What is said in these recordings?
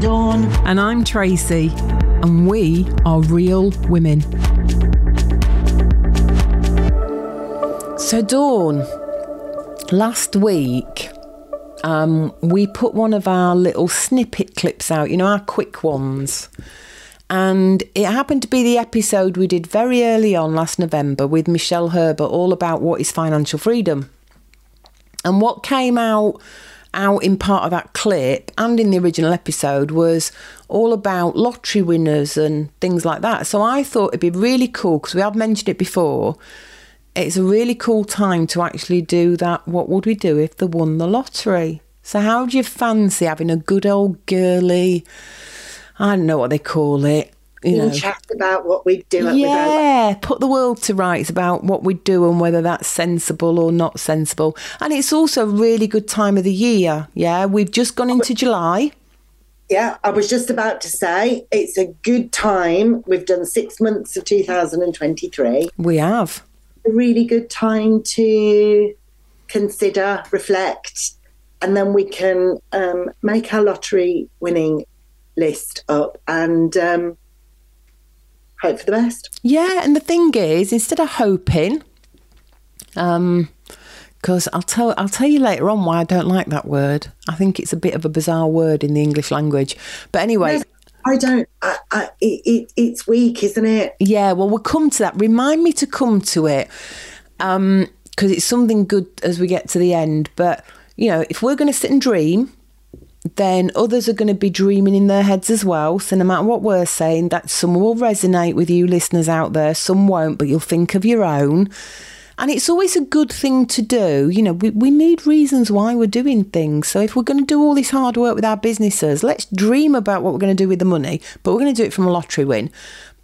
Dawn. And I'm Tracy, and we are real women. So, Dawn, last week um, we put one of our little snippet clips out, you know, our quick ones. And it happened to be the episode we did very early on last November with Michelle Herbert, all about what is financial freedom. And what came out out in part of that clip and in the original episode was all about lottery winners and things like that. So I thought it'd be really cool because we have mentioned it before. It's a really cool time to actually do that. What would we do if they won the lottery? So, how do you fancy having a good old girly? I don't know what they call it you know, chat about what we do. Yeah, put the world to rights about what we do and whether that's sensible or not sensible. And it's also a really good time of the year. Yeah, we've just gone into July. Yeah, I was just about to say it's a good time. We've done six months of 2023. We have. A really good time to consider, reflect, and then we can um, make our lottery winning list up and um, hope for the best. Yeah, and the thing is, instead of hoping, um, because I'll tell I'll tell you later on why I don't like that word. I think it's a bit of a bizarre word in the English language. But anyway. No, I don't. I, I, it, it's weak, isn't it? Yeah. Well, we'll come to that. Remind me to come to it, because um, it's something good as we get to the end. But you know, if we're going to sit and dream, then others are going to be dreaming in their heads as well. So no matter what we're saying, that some will resonate with you listeners out there, some won't, but you'll think of your own. And it's always a good thing to do. You know, we, we need reasons why we're doing things. So if we're going to do all this hard work with our businesses, let's dream about what we're going to do with the money, but we're going to do it from a lottery win.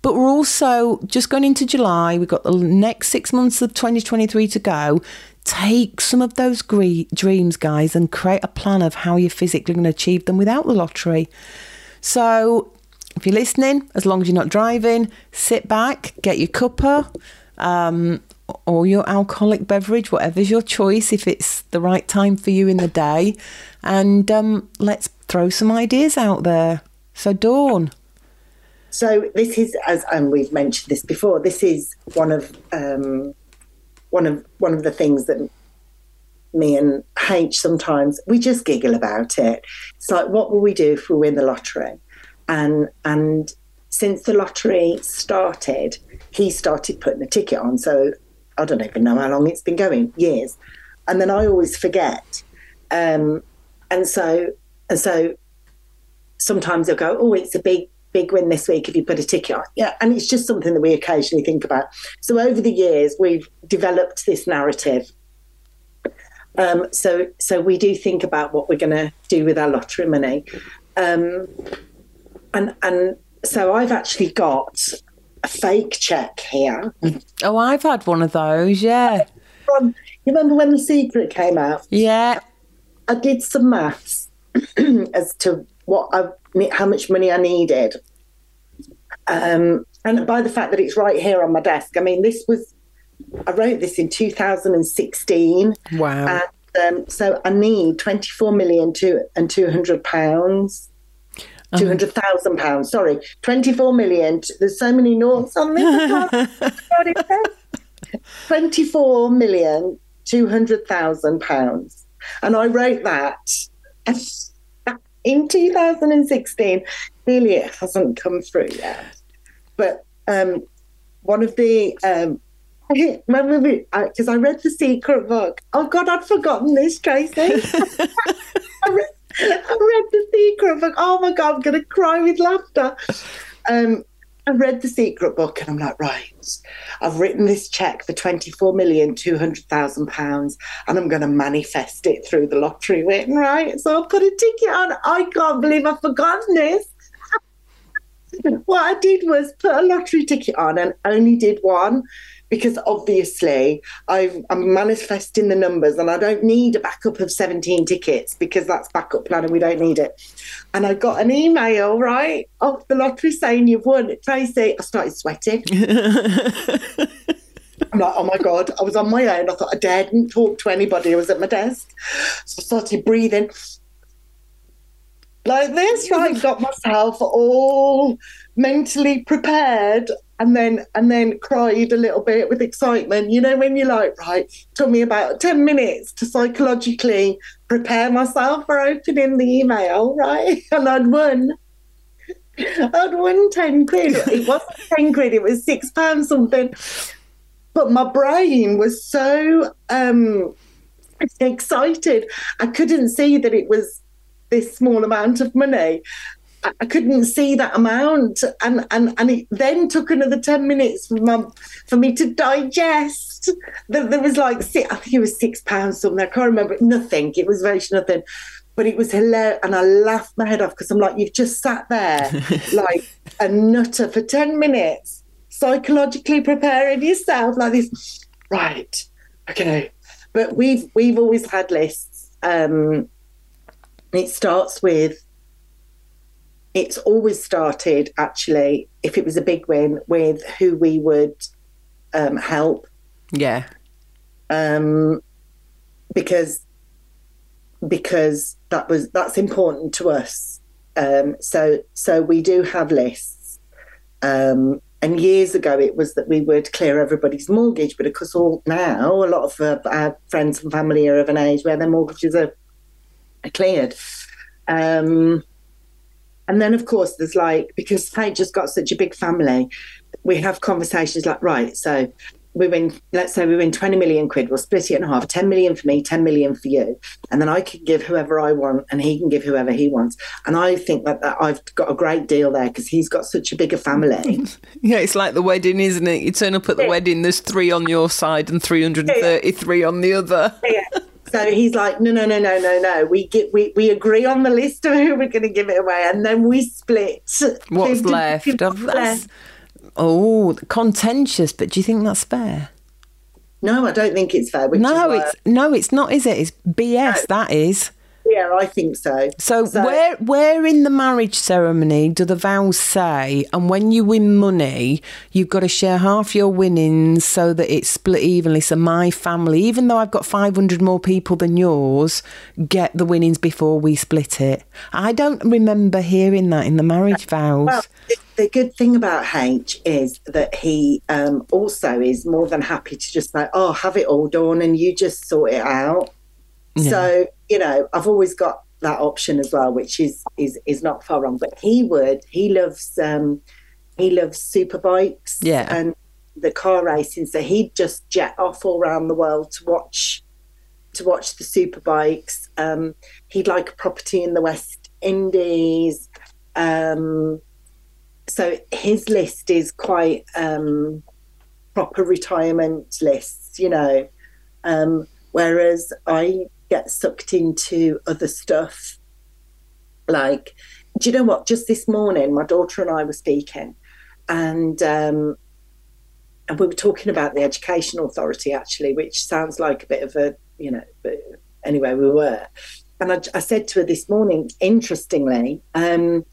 But we're also just going into July. We've got the next six months of 2023 to go take some of those gre- dreams, guys, and create a plan of how you're physically going to achieve them without the lottery. So, if you're listening, as long as you're not driving, sit back, get your cuppa um, or your alcoholic beverage, whatever's your choice, if it's the right time for you in the day, and um, let's throw some ideas out there. So, Dawn. So this is, as and we've mentioned this before, this is one of um, one of one of the things that me and H sometimes we just giggle about it. It's like, what will we do if we win the lottery? And and since the lottery started, he started putting a ticket on. So I don't even know how long it's been going, years. And then I always forget. Um, and so and so sometimes they'll go, oh, it's a big big win this week if you put a ticket on. Yeah, and it's just something that we occasionally think about. So over the years, we've developed this narrative. Um, so so we do think about what we're going to do with our lottery money, um, and and so I've actually got a fake check here. Oh, I've had one of those. Yeah. You remember when the secret came out? Yeah. I did some maths as to what I how much money I needed. Um, and by the fact that it's right here on my desk, I mean, this was, I wrote this in 2016. Wow. And, um, so I need 24 million to, and 200 pounds. Uh-huh. 200,000 pounds, sorry, 24 million. There's so many noughts on this. 24 million, 200,000 pounds. And I wrote that in 2016. Clearly, it hasn't come through yet. But um, one of the um, remember because I read the secret book. Oh God, I'd forgotten this, Tracy. I, read, I read the secret book. Oh my God, I'm going to cry with laughter. Um, I read the secret book and I'm like, right, I've written this check for twenty-four million two hundred thousand pounds and I'm going to manifest it through the lottery win, right? So I put a ticket on. I can't believe I've forgotten this. What I did was put a lottery ticket on and only did one because obviously i am manifesting the numbers and I don't need a backup of 17 tickets because that's backup plan and we don't need it. And I got an email, right, off the lottery saying you've won. It, Tracy, I started sweating. I'm like, oh my God, I was on my own. I thought I daredn't talk to anybody. I was at my desk. So I started breathing. Like this, right? Got myself all mentally prepared and then and then cried a little bit with excitement. You know, when you're like, right, took me about 10 minutes to psychologically prepare myself for opening the email, right? And I'd won. I'd won 10 quid. It wasn't 10 quid, it was six pounds something. But my brain was so um excited. I couldn't see that it was this small amount of money. I couldn't see that amount, and and and it then took another ten minutes for my, for me to digest. That there was like six, I think it was six pounds something. I can't remember nothing. It was very nothing, but it was hilarious, and I laughed my head off because I'm like, you've just sat there like a nutter for ten minutes, psychologically preparing yourself like this. Right, okay, but we've we've always had lists. Um, it starts with it's always started actually if it was a big win with who we would um, help. Yeah. um, because because that was that's important to us. Um, so so we do have lists. Um, and years ago it was that we would clear everybody's mortgage but of course all now a lot of uh, our friends and family are of an age where their mortgages are cleared um, and then, of course, there's like, because Paige just got such a big family, we have conversations like, right, so we win, let's say we win 20 million quid, we'll split it in half 10 million for me, 10 million for you. And then I can give whoever I want and he can give whoever he wants. And I think that, that I've got a great deal there because he's got such a bigger family. Yeah, it's like the wedding, isn't it? You turn up at the Yeah. wedding, there's three on your side and 333 on the other. yeah. So he's like, no, no, no, no, no, no. We get we, we agree on the list of who we're going to give it away, and then we split. What's left? 50 Of- that's- Oh, contentious, but do you think that's fair? No, I don't think it's fair. No, it's no, it's not, is it? It's BS. That is. Yeah, I think so. So, So- where where in the marriage ceremony do the vows say, and when you win money, you've got to share half your winnings so that it's split evenly? So my family, even though I've got five hundred more people than yours, get the winnings before we split it. I don't remember hearing that in the marriage vows. Well, the, the good thing about H is that he um, also is more than happy to just like, oh, have it all done and you just sort it out. So you know, I've always got that option as well, which is is is not far wrong. But he would, he loves um, he loves super bikes, Yeah. and the car racing. So he'd just jet off all around the world to watch to watch the super bikes. Um, he'd like a property in the West Indies. Um, so his list is quite um, proper retirement lists, you know. Um, whereas I get sucked into other stuff. Like, do you know what? Just this morning, my daughter and I were speaking, and um, and we were talking about the Education Authority actually, which sounds like a bit of a you know. Anyway, we were, and I, I said to her this morning, interestingly, um,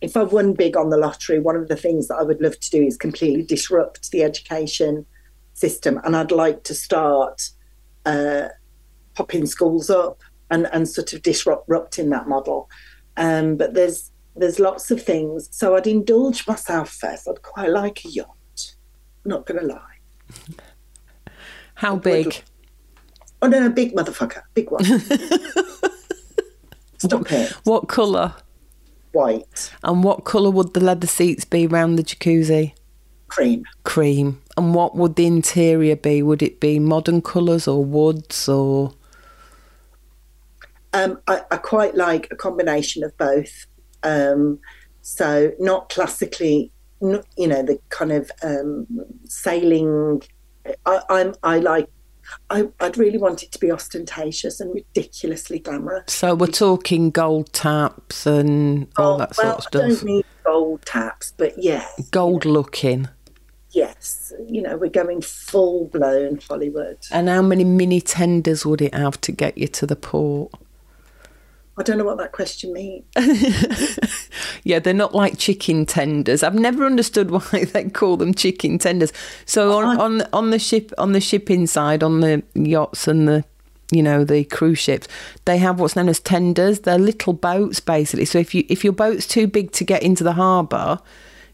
if I won big on the lottery, one of the things that I would love to do is completely disrupt the education system, and I'd like to start uh, popping schools up and, and sort of disrupting that model. Um, but there's there's lots of things. So I'd indulge myself first. I'd quite like a yacht. Not going to lie. How big? Oh no, no, big motherfucker, big one. Stop it. What colour? White, And what colour would the leather seats be round the jacuzzi? cream. Cream. And what would the interior be? Would it be modern colours or woods or Um, I, I quite like a combination of both. Um, so not classically, you know, the kind of um, sailing. I, I'm I like. I, I'd really want it to be ostentatious and ridiculously glamorous. so we're talking gold taps and all that sort well, of I don't stuff. need gold taps, but yes, Gold looking. yes, you know, we're going full blown Hollywood. And how many mini tenders would it have to get you to the port? I don't know what that question means. Yeah, they're not like chicken tenders. I've never understood why they call them chicken tenders. So on, on on the ship on the shipping side, on the yachts and the you know the cruise ships they have what's known as tenders they're little boats basically so if you if your boat's too big to get into the harbour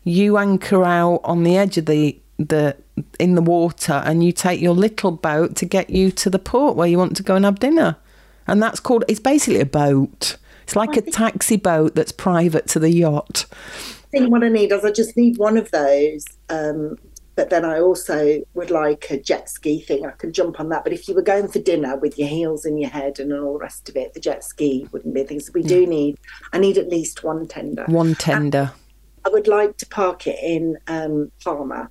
you anchor out on the edge of the the in the water and you take your little boat to get you to the port where you want to go and have dinner and that's called it's basically a boat it's like a taxi boat that's private to the yacht I think what I need is I just need one of those um, but then I also would like a jet ski thing. I can jump on that. But if you were going for dinner with your heels in your head and all the rest of it, the jet ski wouldn't be a thing. So we do need, I need at least one tender. one tender I would like to park it in um, Palma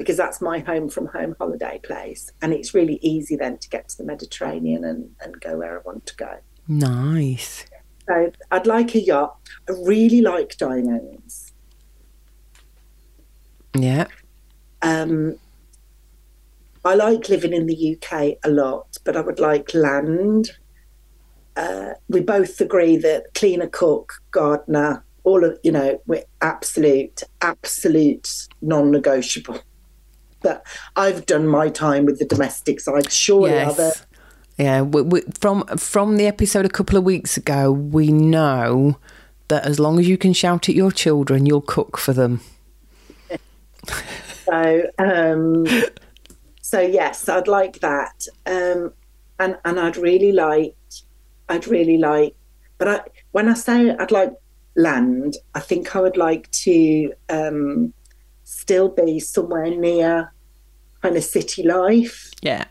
because that's my home from home holiday place. And it's really easy then to get to the Mediterranean and, and go where I want to go. nice So I'd like a yacht. I really like diamonds. yeah Um, I like living in the UK a lot, but I would like land. Uh, we both agree that cleaner, cook, gardener, all of you know, we're absolute, absolute non-negotiable. But I've done my time with the domestic side. Surely other yes. Yeah we, we, from from the episode a couple of weeks ago we know that as long as you can shout at your children you'll cook for them. So, um, so yes, I'd like that, um, and and I'd really like, I'd really like, but I when I say I'd like land, I think I would like to um, still be somewhere near kind of city life. yeah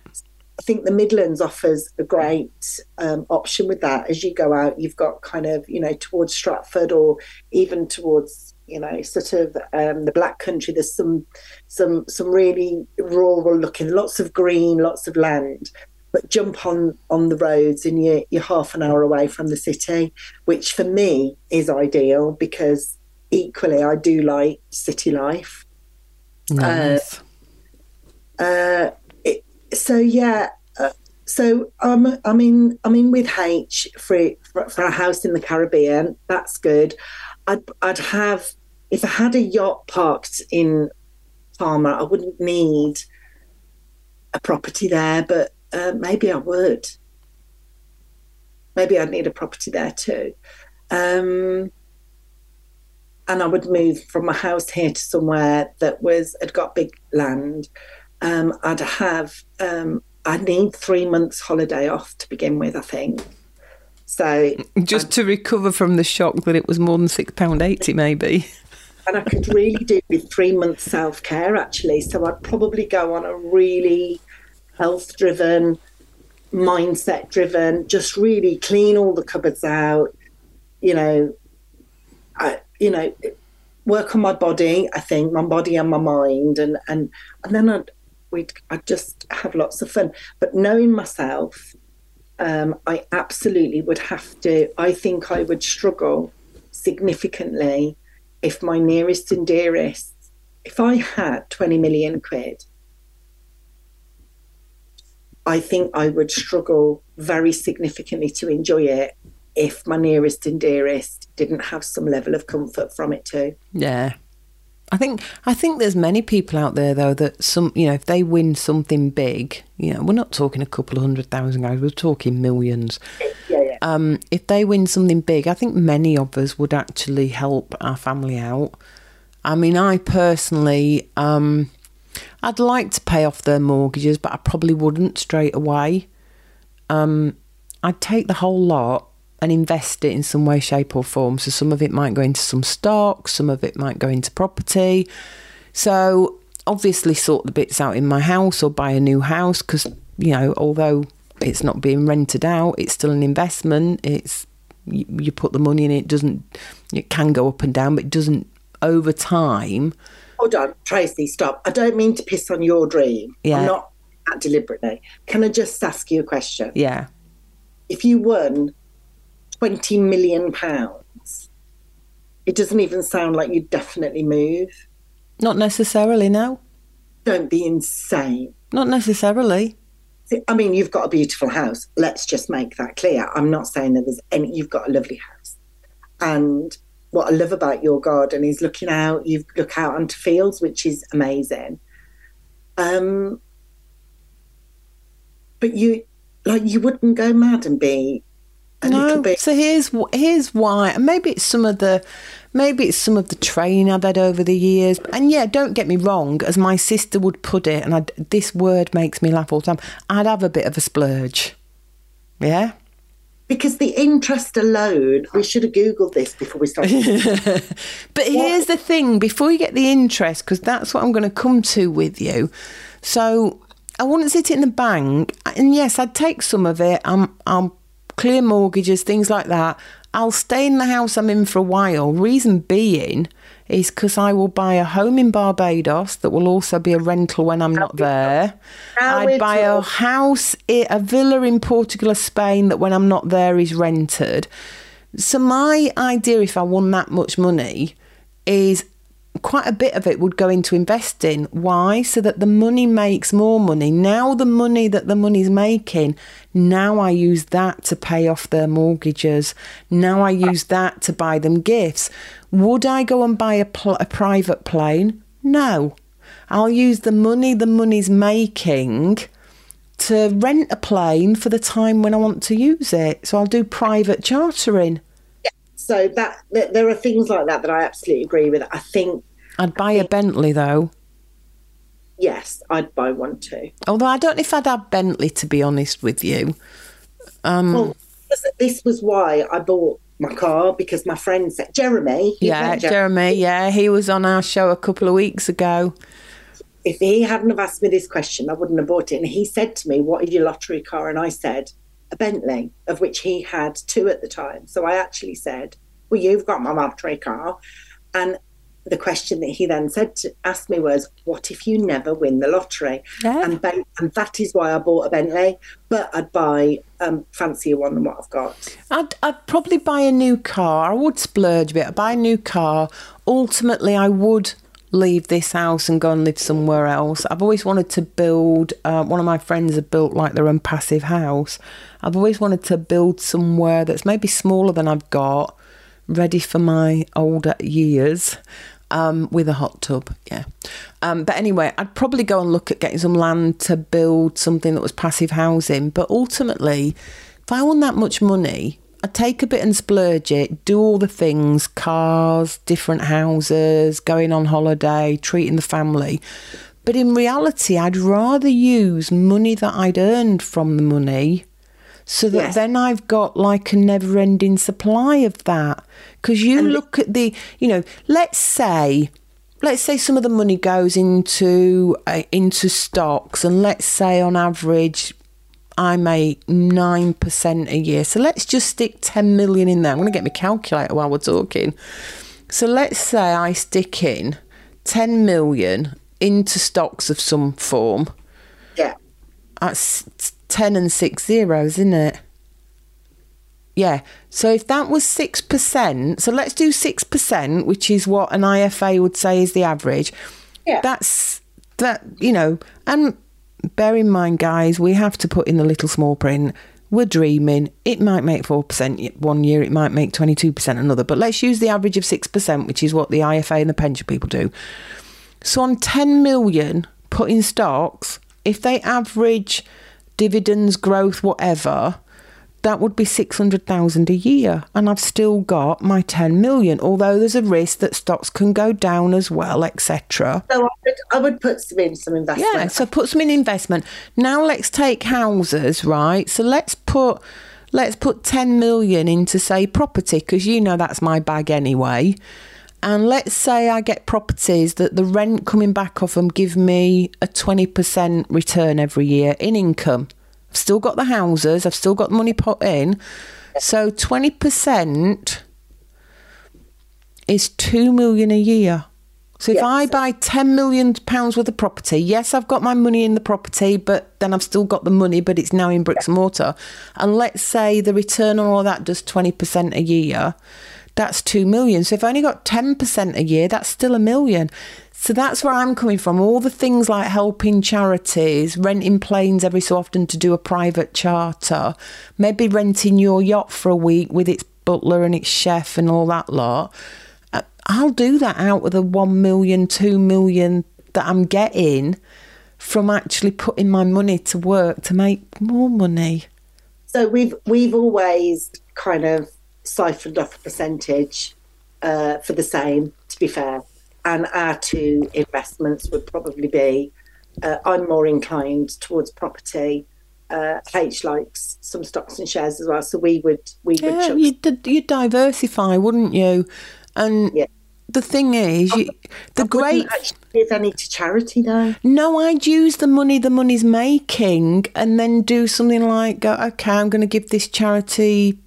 I think the Midlands offers a great um, option with that. As you go out, you've got kind of you know towards Stratford or even towards you know sort of um, the Black Country. There's some some some really rural looking, lots of green, lots of land. But jump on on the roads and you're you're half an hour away from the city, which for me is ideal because equally I do like city life. Nice Uh, it, so yeah, uh, so um, I'm in I'm in with H for, for for a house in the Caribbean. That's good. I'd I'd have if I had a yacht parked in Palma, I wouldn't need a property there, but uh, maybe I would. Maybe I'd need a property there too. Um, and I would move from my house here to somewhere that was had got big land. Um, I'd have um, I need three months holiday off to begin with. I think so, just to recover from the shock that it was more than six pound eighty maybe and I could really do with three months self care actually. So I'd probably go on a really health driven, mindset driven, just really clean all the cupboards out. You know, I you know work on my body. I think my body and my mind, and and and then I'd we'd I'd just have lots of fun. But knowing myself, um, I absolutely would have to. I think I would struggle significantly if my nearest and dearest, if I had 20 million quid, I think I would struggle very significantly to enjoy it if my nearest and dearest didn't have some level of comfort from it too. Yeah. I think I think there's many people out there though that some you know if they win something big, you know, we're not talking a couple of hundred thousand guys, we're talking millions. Yeah, yeah. Um, if they win something big, I think many of us would actually help our family out. I mean, I personally, um, I'd like to pay off their mortgages, but I probably wouldn't straight away. Um, I'd take the whole lot and invest it in some way, shape, or form. So some of it might go into some stock, some of it might go into property. So obviously, sort the bits out in my house or buy a new house because you know, although it's not being rented out, it's still an investment. It's you, you put the money in it doesn't it can go up and down, but it doesn't over time. Hold on, Tracy, stop. I don't mean to piss on your dream. Yeah. I'm not that deliberately. Can I just ask you a question? Yeah, If you won 20 million pounds, it doesn't even sound like you'd definitely move. not necessarily. No, Don't be insane. not necessarily. I mean, you've got a beautiful house. Let's just make that clear. I'm not saying that there's any, you've got a lovely house. And what I love about your garden is looking out, you look out onto fields, which is amazing. Um, but you, like you wouldn't go mad and be a little No, bit. so here's here's why. And maybe it's some of the maybe it's some of the training I've had over the years. And yeah, don't get me wrong, as my sister would put it, and I, this word makes me laugh all the time. I'd have a bit of a splurge. Yeah. Because the interest alone, we should have Googled this before we started. But here's the thing before you get the interest, because that's what I'm going to come to with you. So I wouldn't sit it in the bank. And yes, I'd take some of it. I'm, I'll clear mortgages, things like that. I'll stay in the house I'm in for a while. Reason being is because I will buy a home in Barbados that will also be a rental when I'm not there. I'd buy a house, a villa in Portugal or Spain that when I'm not there is rented. So my idea, if I won that much money, is quite a bit of it would go into investing. Why? So that the money makes more money. Now the money that the money's making, now I use that to pay off their mortgages. Now I use that to buy them gifts. Would I go and buy a, pl- a private plane? No. I'll use the money the money's making to rent a plane for the time when I want to use it. So I'll do private chartering. so that, that there are things like that that I absolutely agree with. I think I'd buy a Bentley though. yes, I'd buy one too. Although I don't know if I'd have Bentley to be honest with you. Um, Well, this- was why I bought my car because my friend said Jeremy. yeah, met Jer- Jeremy. Yeah, he was on our show a couple of weeks ago. If he hadn't have asked me this question, I wouldn't have bought it. And he said to me, "What is your lottery car?" And I said, "A Bentley," of which he had two at the time. So I actually said, "Well, you've got my lottery car," and the question that he then said to asked me was, "What if you never win the lottery?" Yeah. And, ben- and that is why I bought a Bentley. But I'd buy um, fancier one than what I've got. I'd, I'd probably buy a new car. I would splurge a bit. I'd buy a new car. Ultimately, I would leave this house and go and live somewhere else. I've always wanted to build, uh, one of my friends had built like their own passive house. I've always wanted to build somewhere that's maybe smaller than I've got, ready for my older years. Um, with a hot tub, yeah. Um, but anyway, I'd probably go and look at getting some land to build something that was passive housing. But ultimately, if I won that much money, I'd take a bit and splurge it, do all the things cars, different houses, going on holiday, treating the family. But in reality, I'd rather use money that I'd earned from the money so that Yes. then I've got like a never ending supply of that. Because you look at the, you know, let's say. Let's say some of the money goes into uh, into stocks, and let's say on average I make 9% a year. So let's just stick 10 million in there. I'm going to get my calculator while we're talking. So let's say I stick in 10 million into stocks of some form. Yeah. That's 10 and six zeros, isn't it? Yeah. So if that was 6%, so let's do 6%, which is what an IFA would say is the average. Yeah. That's that, you know, and bear in mind, guys, we have to put in the little small print. We're dreaming. It might make 4% one year, it might make 22% another, but let's use the average of 6%, which is what the IFA and the pension people do. So on 10 million put in stocks, if they average dividends, growth, whatever, that would be 600,000 a year. And I've still got my 10 million, although there's a risk that stocks can go down as well, etc. So I would, I would put some in some investment. Yeah, so put some in investment. Now let's take houses, right? So let's put let's put 10 million into say property because you know that's my bag anyway. And let's say I get properties that the rent coming back off them give me a 20% return every year in income. I've still got the houses, I've still got the money put in. So 20% is 2 million a year. So if Yes. I buy 10 million pounds worth of property, yes, I've got my money in the property, but then I've still got the money, but it's now in bricks and mortar. And let's say the return on all that does 20% a year, that's 2 million. So if I only got 10% a year, that's still a million. So that's where I'm coming from. All the things like helping charities, renting planes every so often to do a private charter, maybe renting your yacht for a week with its butler and its chef and all that lot. I'll do that out of the 1 million, 2 million that I'm getting from actually putting my money to work to make more money. So we've we've always kind of siphoned off a percentage uh, for the same. To be fair, and our two investments would probably be. Uh, I'm more inclined towards property. Uh, H likes some stocks and shares as well, so we would we would. Yeah, chuck- you'd, you'd diversify, wouldn't you? And Yeah. the thing is, you, the I great. actually give any to charity though. No, I'd use the money the money's making and then do something like, go, okay, I'm going to give this charity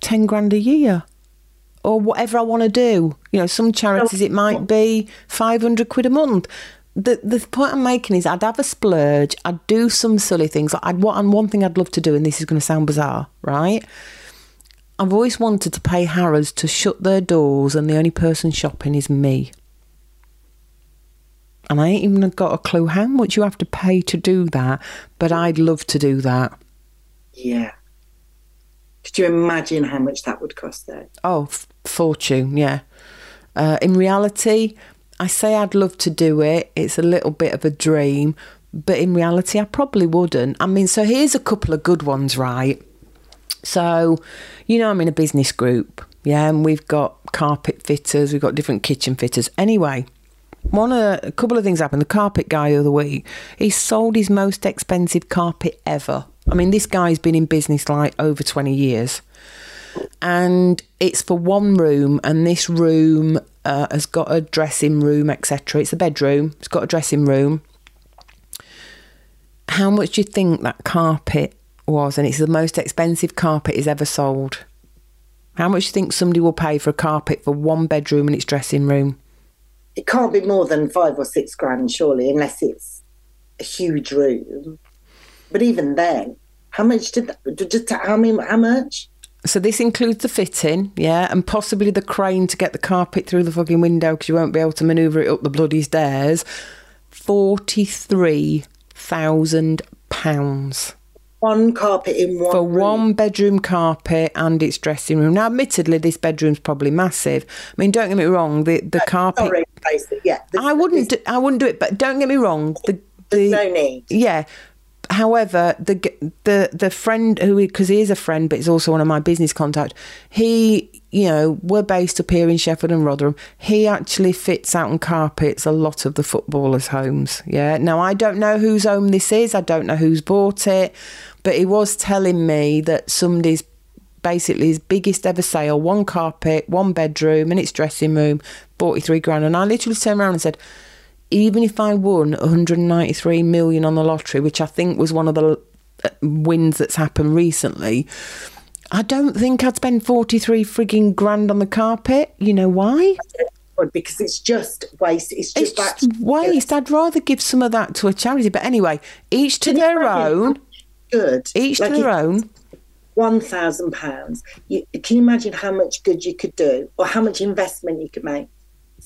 10 grand a year or whatever I want to do. You know, some charities it might be 500 quid a month. The, the point I'm making is I'd have a splurge, I'd do some silly things. Like I'd, what, and one thing I'd love to do, and this is going to sound bizarre, right? I've always wanted to pay Harrods to shut their doors and the only person shopping is me. And I ain't even got a clue how much you have to pay to do that, but I'd love to do that. Yeah. Could you imagine how much that would cost though? Oh, f- fortune, yeah. Uh, in reality, I say I'd love to do it. It's a little bit of a dream, but in reality, I probably wouldn't. I mean, so here's a couple of good ones, right? So, you know, I'm in a business group, yeah, and we've got carpet fitters, we've got different kitchen fitters. Anyway, one a couple of things happened. The carpet guy the other week, he sold his most expensive carpet ever. I mean, this guy's been in business like over 20 years. And it's for one room, and this room uh, has got a dressing room, etc. It's a bedroom, it's got a dressing room. How much do you think that carpet was? And it's the most expensive carpet he's ever sold. How much do you think somebody will pay for a carpet for one bedroom and its dressing room? It can't be more than five or six grand, surely, unless it's a huge room. But even then, how much did that, just how many, how much? So this includes the fitting, yeah, and possibly the crane to get the carpet through the fucking window because you won't be able to manoeuvre it up the bloody stairs. Forty-three thousand pounds One carpet in one for room. one bedroom carpet and its dressing room. Now, admittedly, this bedroom's probably massive. I mean, don't get me wrong, the the uh, carpet. Sorry, yeah. I wouldn't. Do, I wouldn't do it, but don't get me wrong. The there's the no need. yeah. However, the the the friend who because he is a friend, but he's also one of my business contact. He, you know, we're based up here in Sheffield and Rotherham. He actually fits out and carpets a lot of the footballers' homes. Yeah. Now I don't know whose home this is. I don't know who's bought it, but he was telling me that somebody's basically his biggest ever sale, one carpet, one bedroom, and its dressing room, forty three grand. And I literally turned around and said even if I won 193 million on the lottery, which I think was one of the uh, wins that's happened recently, I don't think I'd spend 43 frigging grand on the carpet. You know why? Because it's just waste. It's It's just that. just waste. I'd rather give some of that to a charity. But anyway, each to their own. Good. Each Like to their own. one thousand pounds. Can you imagine how much good you could do, or how much investment you could make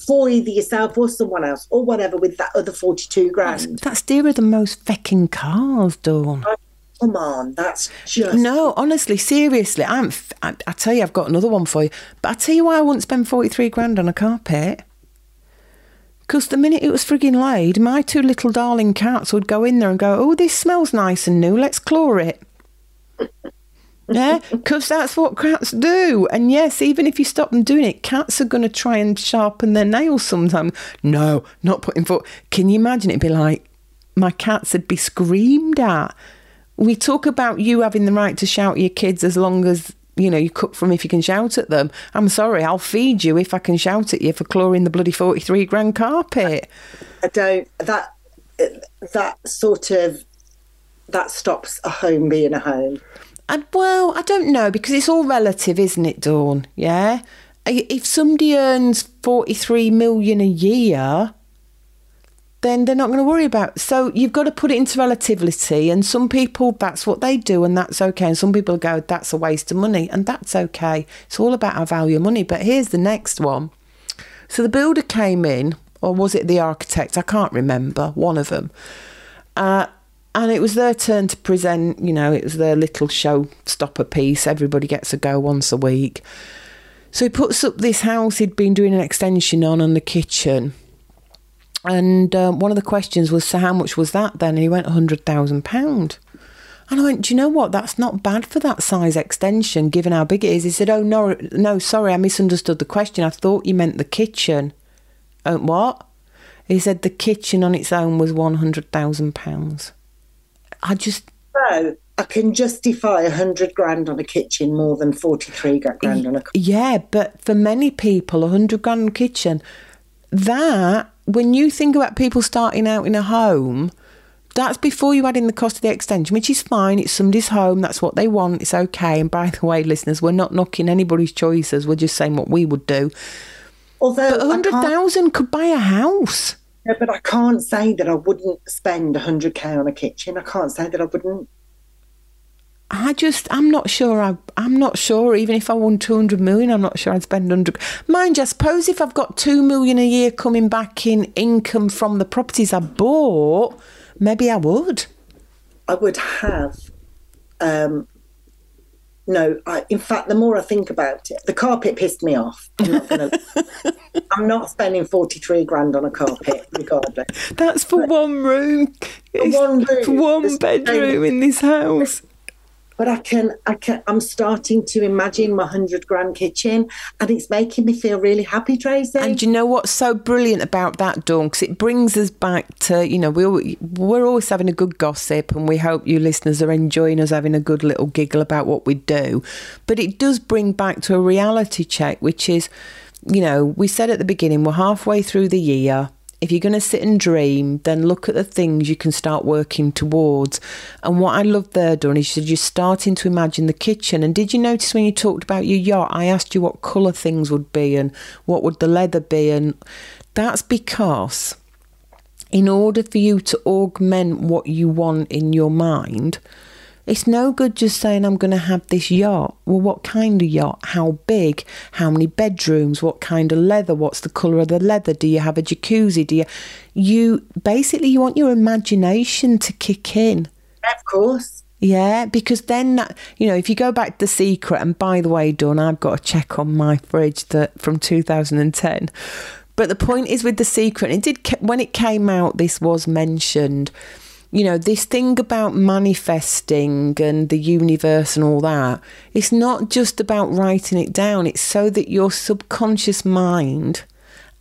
for either yourself or someone else, or whatever, with that other forty-two grand. That's dearer than most fecking cars, Dawn. Oh, come on, that's just No, honestly, seriously, I'm. f- I, I tell you, I've got another one for you. But I tell you why I wouldn't spend forty three grand on a carpet. Because the minute it was frigging laid, my two little darling cats would go in there and go, "Oh, this smells nice and new. Let's claw it." yeah, because that's what cats do. And yes, even if you stop them doing it, cats are going to try and sharpen their nails sometimes. No, not putting foot. Can you imagine? It'd be like my cats would be screamed at. We talk about you having the right to shout at your kids as long as you know you cook from if you can shout at them. I'm sorry, I'll feed you if I can shout at you for clawing the bloody forty three grand carpet. I don't that that sort of that stops a home being a home. And well, I don't know because it's all relative, isn't it, Dawn? Yeah. If somebody earns forty three million a year, then they're not going to worry about. So you've got to put it into relativity. And some people, that's what they do, and that's okay. And some people go, that's a waste of money, and that's okay. It's all about our value of money. But here's the next one. So the builder came in, or was it the architect? I can't remember. One of them. Uh, and it was their turn to present, you know, it was their little show stopper piece. Everybody gets a go once a week. So he puts up this house he'd been doing an extension on on the kitchen. And um, one of the questions was, so how much was that then? And he went, £100,000. And I went, do you know what? That's not bad for that size extension, given how big it is. He said, oh, no, no, sorry, I misunderstood the question. I thought you meant the kitchen. Uh, what? He said the kitchen on its own was £100,000. I just. So I can justify a hundred grand on a kitchen more than 43 grand on a Yeah, but for many people, a hundred grand kitchen, that, when you think about people starting out in a home, that's before you add in the cost of the extension, which is fine. It's somebody's home. That's what they want. It's okay. And by the way, listeners, we're not knocking anybody's choices. We're just saying what we would do. Although but 100,000 could buy a house. Yeah, but I can't say that I wouldn't spend 100k on a kitchen. I can't say that I wouldn't. I just, I'm not sure. I, I'm not sure. Even if I won 200 million, I'm not sure I'd spend 100. Mind you, I suppose if I've got 2 million a year coming back in income from the properties I bought, maybe I would. I would have. Um, no, I, in fact, the more I think about it, the carpet pissed me off. I'm not, gonna, I'm not spending 43 grand on a carpet, regardless. That's for but, one room. For one room. For one bedroom in this house but I can, I can, I'm starting to imagine my hundred grand kitchen, and it's making me feel really happy, Tracy. And you know what's so brilliant about that, Dawn? Because it brings us back to, you know, we we're always having a good gossip, and we hope you listeners are enjoying us having a good little giggle about what we do. But it does bring back to a reality check, which is, you know, we said at the beginning, we're halfway through the year if you're going to sit and dream, then look at the things you can start working towards. And what I love there, Dawn, is you're starting to imagine the kitchen. And did you notice when you talked about your yacht, I asked you what colour things would be and what would the leather be? And that's because in order for you to augment what you want in your mind, it's no good just saying, I'm going to have this yacht. Well, what kind of yacht? How big? How many bedrooms? What kind of leather? What's the colour of the leather? Do you have a jacuzzi? Do you. You basically, you want your imagination to kick in. Of course. Yeah, because then that, you know, if you go back to the secret, and by the way, Dawn, I've got a check on my fridge that from 2010. But the point is with the secret, it did when it came out, this was mentioned you know, this thing about manifesting and the universe and all that, it's not just about writing it down. It's so that your subconscious mind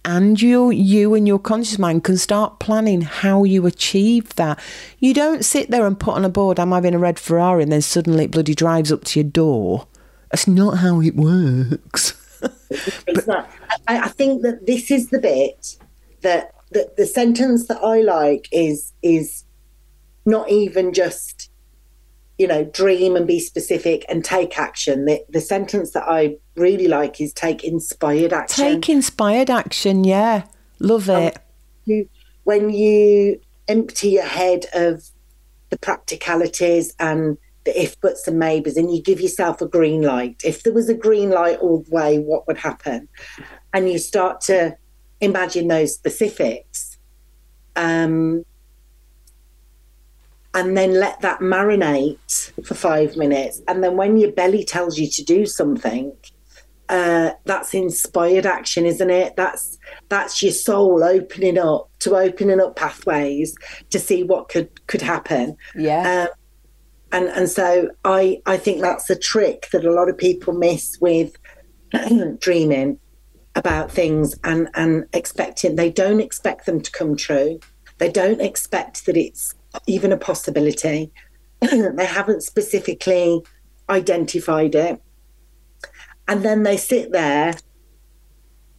and you you and your conscious mind can start planning how you achieve that. You don't sit there and put on a board, I'm having a red Ferrari, and then suddenly it bloody drives up to your door. That's not how it works. not. I, I think that this is the bit that the, the sentence that I like is is not even just you know dream and be specific and take action. The, the sentence that i really like is take inspired action. Take inspired action yeah. Love it. um, when you empty your head of the practicalities and the if buts and maybes and you give yourself a green light. If there was a green light all the way what would happen? And you start to imagine those specifics um, and then let that marinate for five minutes. And then when your belly tells you to do something, uh, that's inspired action, isn't it? That's that's your soul opening up to opening up pathways to see what could could happen. Yeah. Um, and and so I I think that's a trick that a lot of people miss with dreaming about things and and expecting they don't expect them to come true. They don't expect that it's even a possibility. they haven't specifically identified it. And then they sit there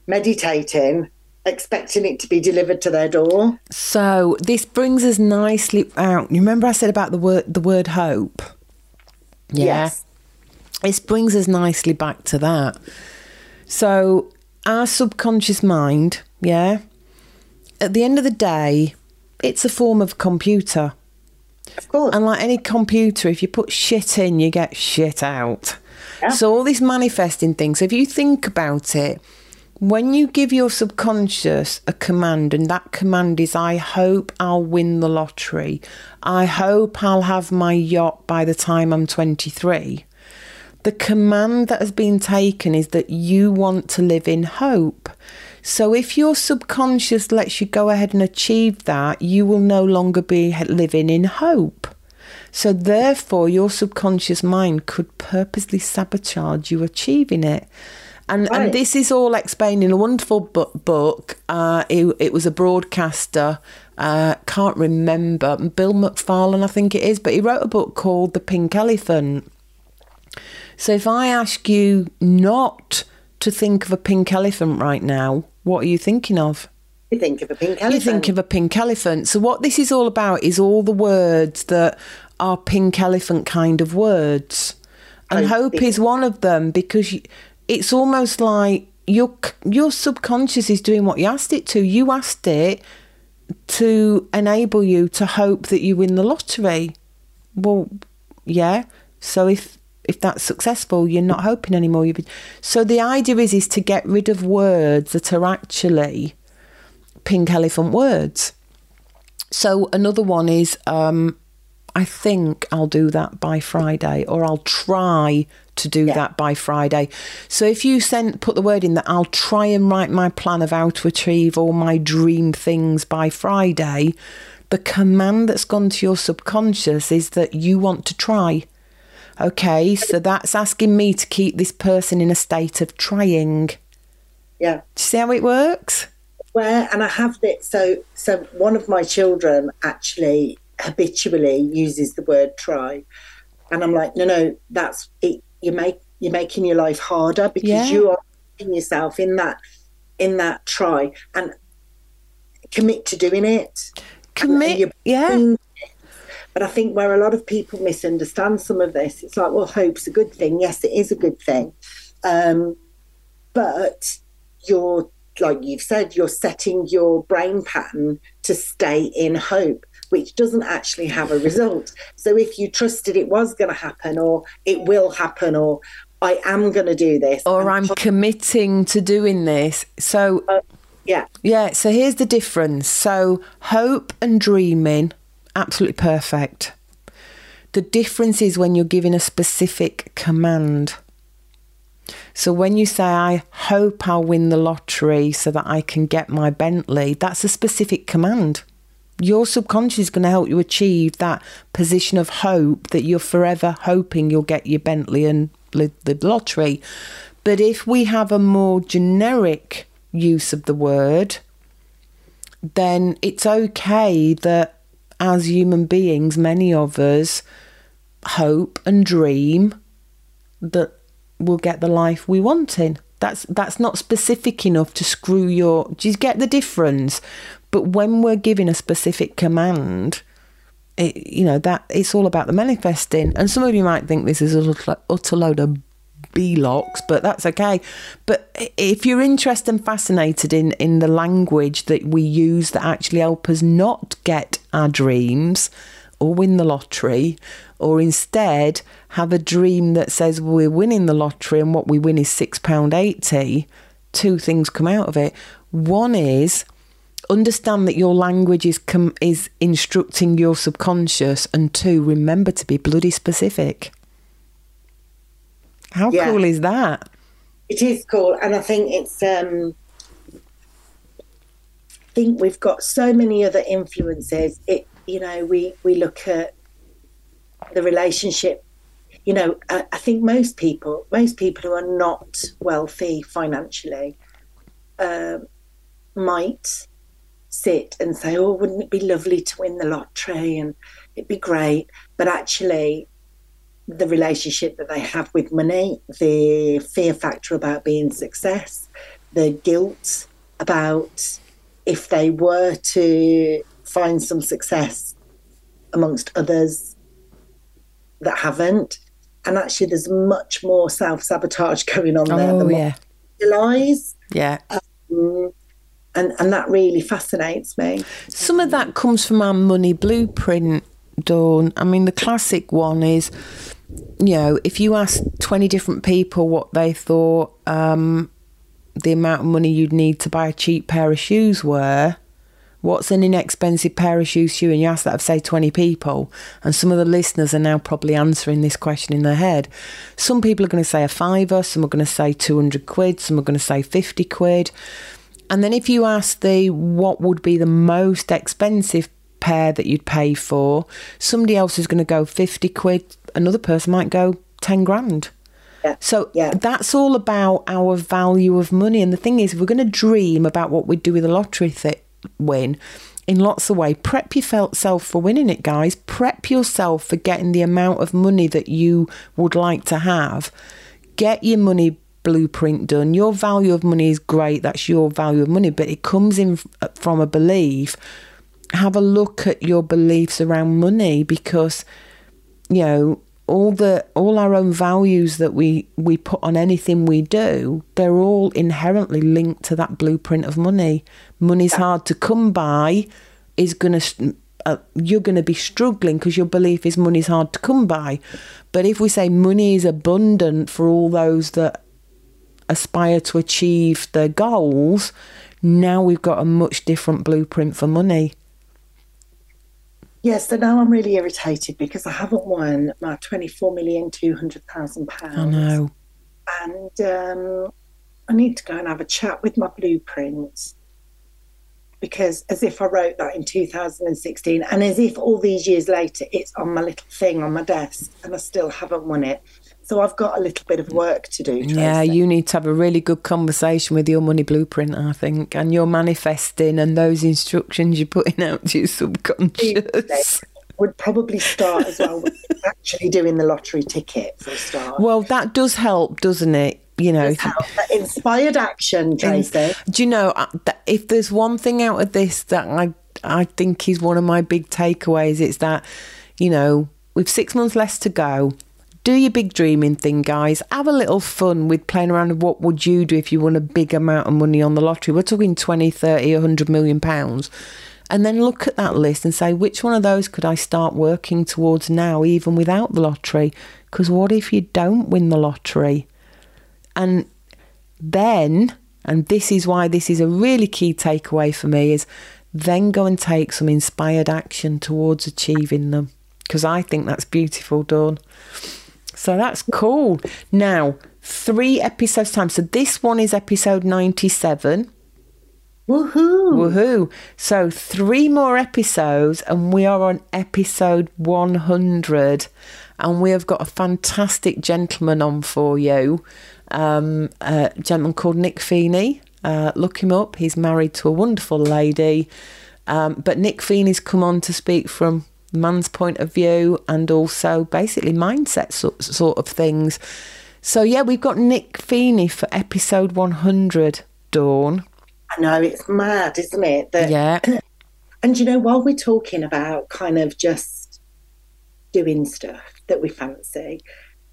meditating, expecting it to be delivered to their door. So this brings us nicely out. You remember I said about the word the word hope? Yeah. Yes. This brings us nicely back to that. So our subconscious mind, yeah, at the end of the day, it's a form of computer. Of course. And like any computer, if you put shit in, you get shit out. Yeah. So all these manifesting things, if you think about it, when you give your subconscious a command, and that command is, I hope I'll win the lottery, I hope I'll have my yacht by the time I'm 23, the command that has been taken is that you want to live in hope. So if your subconscious lets you go ahead and achieve that, you will no longer be living in hope. So therefore, your subconscious mind could purposely sabotage you achieving it. And, Right. and this is all explained in a wonderful book. Uh, it, it was a broadcaster, uh, can't remember, Bill McFarlane, I think it is, but he wrote a book called The Pink Elephant. So if I ask you not to think of a pink elephant right now, what are you thinking of? You think of a pink elephant. You think of a pink elephant. So what this is all about is all the words that are pink elephant kind of words. And oh, Hope hope is one of them because it's almost like your your subconscious is doing what you asked it to. You asked it to enable you to hope that you win the lottery. Well, yeah. So if if that's successful, you're not hoping anymore. You've been, so the idea is is to get rid of words that are actually pink elephant words. So another one is um, I think I'll do that by Friday, or I'll try to do Yeah. that by Friday. So if you send put the word in that I'll try and write my plan of how to achieve all my dream things by Friday, the command that's gone to your subconscious is that you want to try. Okay, so that's asking me to keep this person in a state of trying. Do Yeah. you see how it works? Where and I have this. So so one of my children actually habitually uses the word try, and I'm like, no, no, that's it. You make you're making your life harder because Yeah. you are putting yourself in that in that try and commit to doing it. Commit, yeah. But I think where a lot of people misunderstand some of this, it's like, well, hope's a good thing. Yes, it is a good thing. Um, but you're, like you've said, you're setting your brain pattern to stay in hope, which doesn't actually have a result. So if you trusted it was going to happen, or it will happen, or I am going to do this, or I'm committing to doing this. So, yeah, yeah, so here's the difference. So, hope and dreaming, absolutely perfect. The difference is when you're giving a specific command. So, when you say, I hope I'll win the lottery so that I can get my Bentley, that's a specific command. Your subconscious is going to help you achieve that position of hope that you're forever hoping you'll get your Bentley and the lottery. But if we have a more generic use of the word, then it's okay that as human beings, many of us hope and dream that we'll get the life we want in. That's that's not specific enough to screw your. Do you get the difference? But when we're giving a specific command, it, you know that it's all about the manifesting. And some of you might think this is a utter, utter load of B-locks, but that's okay. But if you're interested and fascinated in in the language that we use that actually help us not get our dreams or win the lottery, or instead have a dream that says we're winning the lottery and what we win is six pound eighty, two things come out of it. One is understand that your language is com- is instructing your subconscious, and two, remember to be bloody specific. How Yeah. cool is that? It is cool, and I think it's. Um, I think we've got so many other influences. It, you know, we we look at the relationship. You know, I, I think most people, most people who are not wealthy financially, um, might sit and say, "Oh, wouldn't it be lovely to win the lottery?" and it'd be great. But actually, the relationship that they have with money, the fear factor about being success, the guilt about if they were to find some success amongst others that haven't. And actually, there's much more self sabotage going on there Oh than yeah, what lies. yeah. Mm. And, and that really fascinates me. Some of that comes from our money blueprint, Dawn. I mean, the classic one is, you know, if you ask 20 different people what they thought um, the amount of money you'd need to buy a cheap pair of shoes were, what's an inexpensive pair of shoes you? And you ask that of, say, 20 people. And some of the listeners are now probably answering this question in their head. Some people are going to say a fiver, some are going to say 200 quid, some are going to say 50 quid. And then if you ask the what would be the most expensive pair that you'd pay for, somebody else is going to go 50 quid, another person might go 10 grand. Yeah. So Yeah. that's all about our value of money. And the thing is, if we're going to dream about what we'd do with a lottery th- win in lots of ways. Prep yourself for winning it, guys. Prep yourself for getting the amount of money that you would like to have. Get your money blueprint done. Your value of money is great. That's your value of money, but it comes in from a belief. Have a look at your beliefs around money because you know all the all our own values that we we put on anything we do they're all inherently linked to that blueprint of money. Money's hard to come by is going to uh, you're going to be struggling because your belief is money's hard to come by. But if we say money is abundant for all those that aspire to achieve their goals now we've got a much different blueprint for money Yes, so now I'm really irritated because I haven't won my twenty-four million two hundred thousand i pounds. I know and um, I need to go and have a chat with my blueprints because, as if I wrote that in 2016, and as if all these years later it's on my little thing on my desk, and I still haven't won it. So I've got a little bit of work to do. Yeah, you need to have a really good conversation with your money blueprint, I think, and your manifesting and those instructions you're putting out to your subconscious. would probably start as well with actually doing the lottery ticket for a start. Well, that does help, doesn't it? You know, inspired action, Tracy. do you know uh, if there's one thing out of this that I I think is one of my big takeaways, it's that you know with six months less to go. Do your big dreaming thing, guys. Have a little fun with playing around with what would you do if you won a big amount of money on the lottery. We're talking 20, 30, 100 million pounds. And then look at that list and say, which one of those could I start working towards now, even without the lottery? Because what if you don't win the lottery? And then, and this is why this is a really key takeaway for me, is then go and take some inspired action towards achieving them. Because I think that's beautiful, Dawn. So that's cool. Now, three episodes time. So this one is episode 97. Woohoo! Woohoo. So three more episodes, and we are on episode 100. And we have got a fantastic gentleman on for you. Um, a gentleman called Nick Feeney. Uh, look him up. He's married to a wonderful lady. Um, but Nick Feeney's come on to speak from man's point of view and also basically mindset so, sort of things. So, yeah, we've got Nick Feeney for episode 100, Dawn. I know it's mad, isn't it? That Yeah. And you know, while we're talking about kind of just doing stuff that we fancy,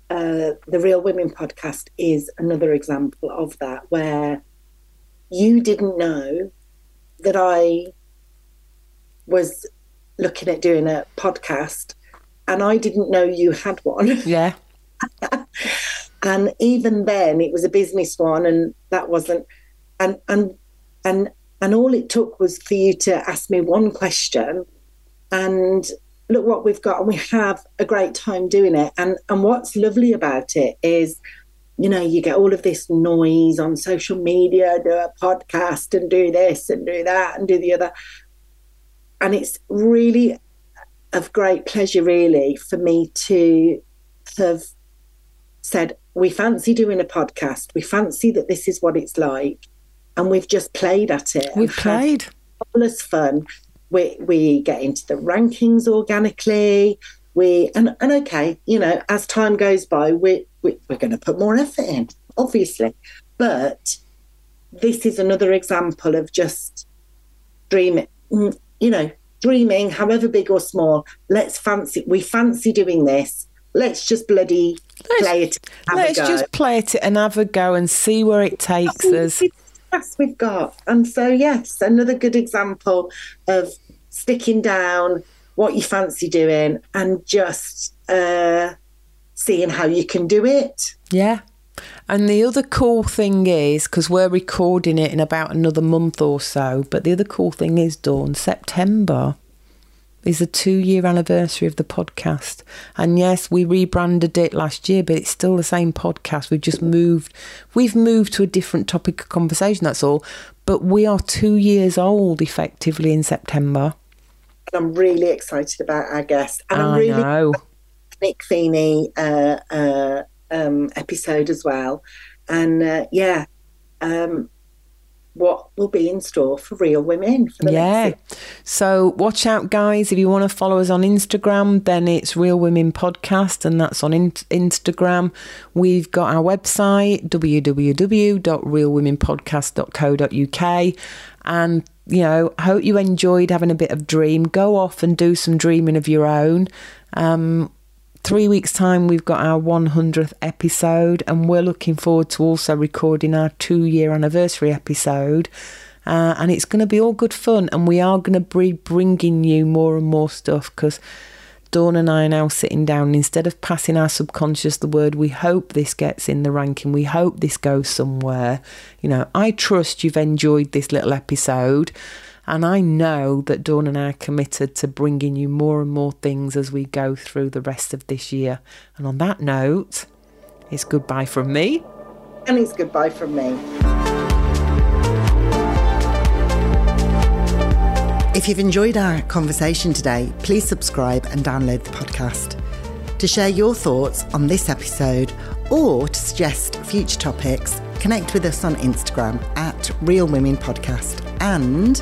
uh, the Real Women podcast is another example of that, where you didn't know that I was looking at doing a podcast, and I didn't know you had one. Yeah. and even then it was a business one and that wasn't and and and and all it took was for you to ask me one question and look what we've got and we have a great time doing it and and what's lovely about it is you know you get all of this noise on social media do a podcast and do this and do that and do the other and it's really of great pleasure really for me to have said, We fancy doing a podcast. We fancy that this is what it's like. And we've just played at it. We've played. Fabulous fun. We, we get into the rankings organically. We and, and okay, you know, as time goes by, we, we we're going to put more effort in, obviously. But this is another example of just dreaming. Mm, You know, dreaming, however big or small. Let's fancy. We fancy doing this. Let's just bloody play it. Let's just play it and have a go and see where it takes us. Yes, we've got. And so, yes, another good example of sticking down what you fancy doing and just uh, seeing how you can do it. Yeah. And the other cool thing is, because we're recording it in about another month or so, but the other cool thing is, Dawn, September. is the two year anniversary of the podcast. And yes, we rebranded it last year, but it's still the same podcast. We've just moved, we've moved to a different topic of conversation, that's all. But we are two years old effectively in September. And I'm really excited about our guest. And I'm really know. Nick Feeney uh, uh, um, episode as well. And uh, yeah, um, what will be in store for real women for the Yeah. So watch out, guys. If you want to follow us on Instagram, then it's Real Women Podcast, and that's on in- Instagram. We've got our website, www.realwomenpodcast.co.uk. And, you know, hope you enjoyed having a bit of dream. Go off and do some dreaming of your own. Um, three weeks' time, we've got our 100th episode, and we're looking forward to also recording our two year anniversary episode. Uh, and it's going to be all good fun, and we are going to be bringing you more and more stuff because Dawn and I are now sitting down. Instead of passing our subconscious the word, we hope this gets in the ranking. We hope this goes somewhere. You know, I trust you've enjoyed this little episode. And I know that Dawn and I are committed to bringing you more and more things as we go through the rest of this year. And on that note, it's goodbye from me. And it's goodbye from me. If you've enjoyed our conversation today, please subscribe and download the podcast. To share your thoughts on this episode or to suggest future topics, connect with us on Instagram at Real Women Podcast. And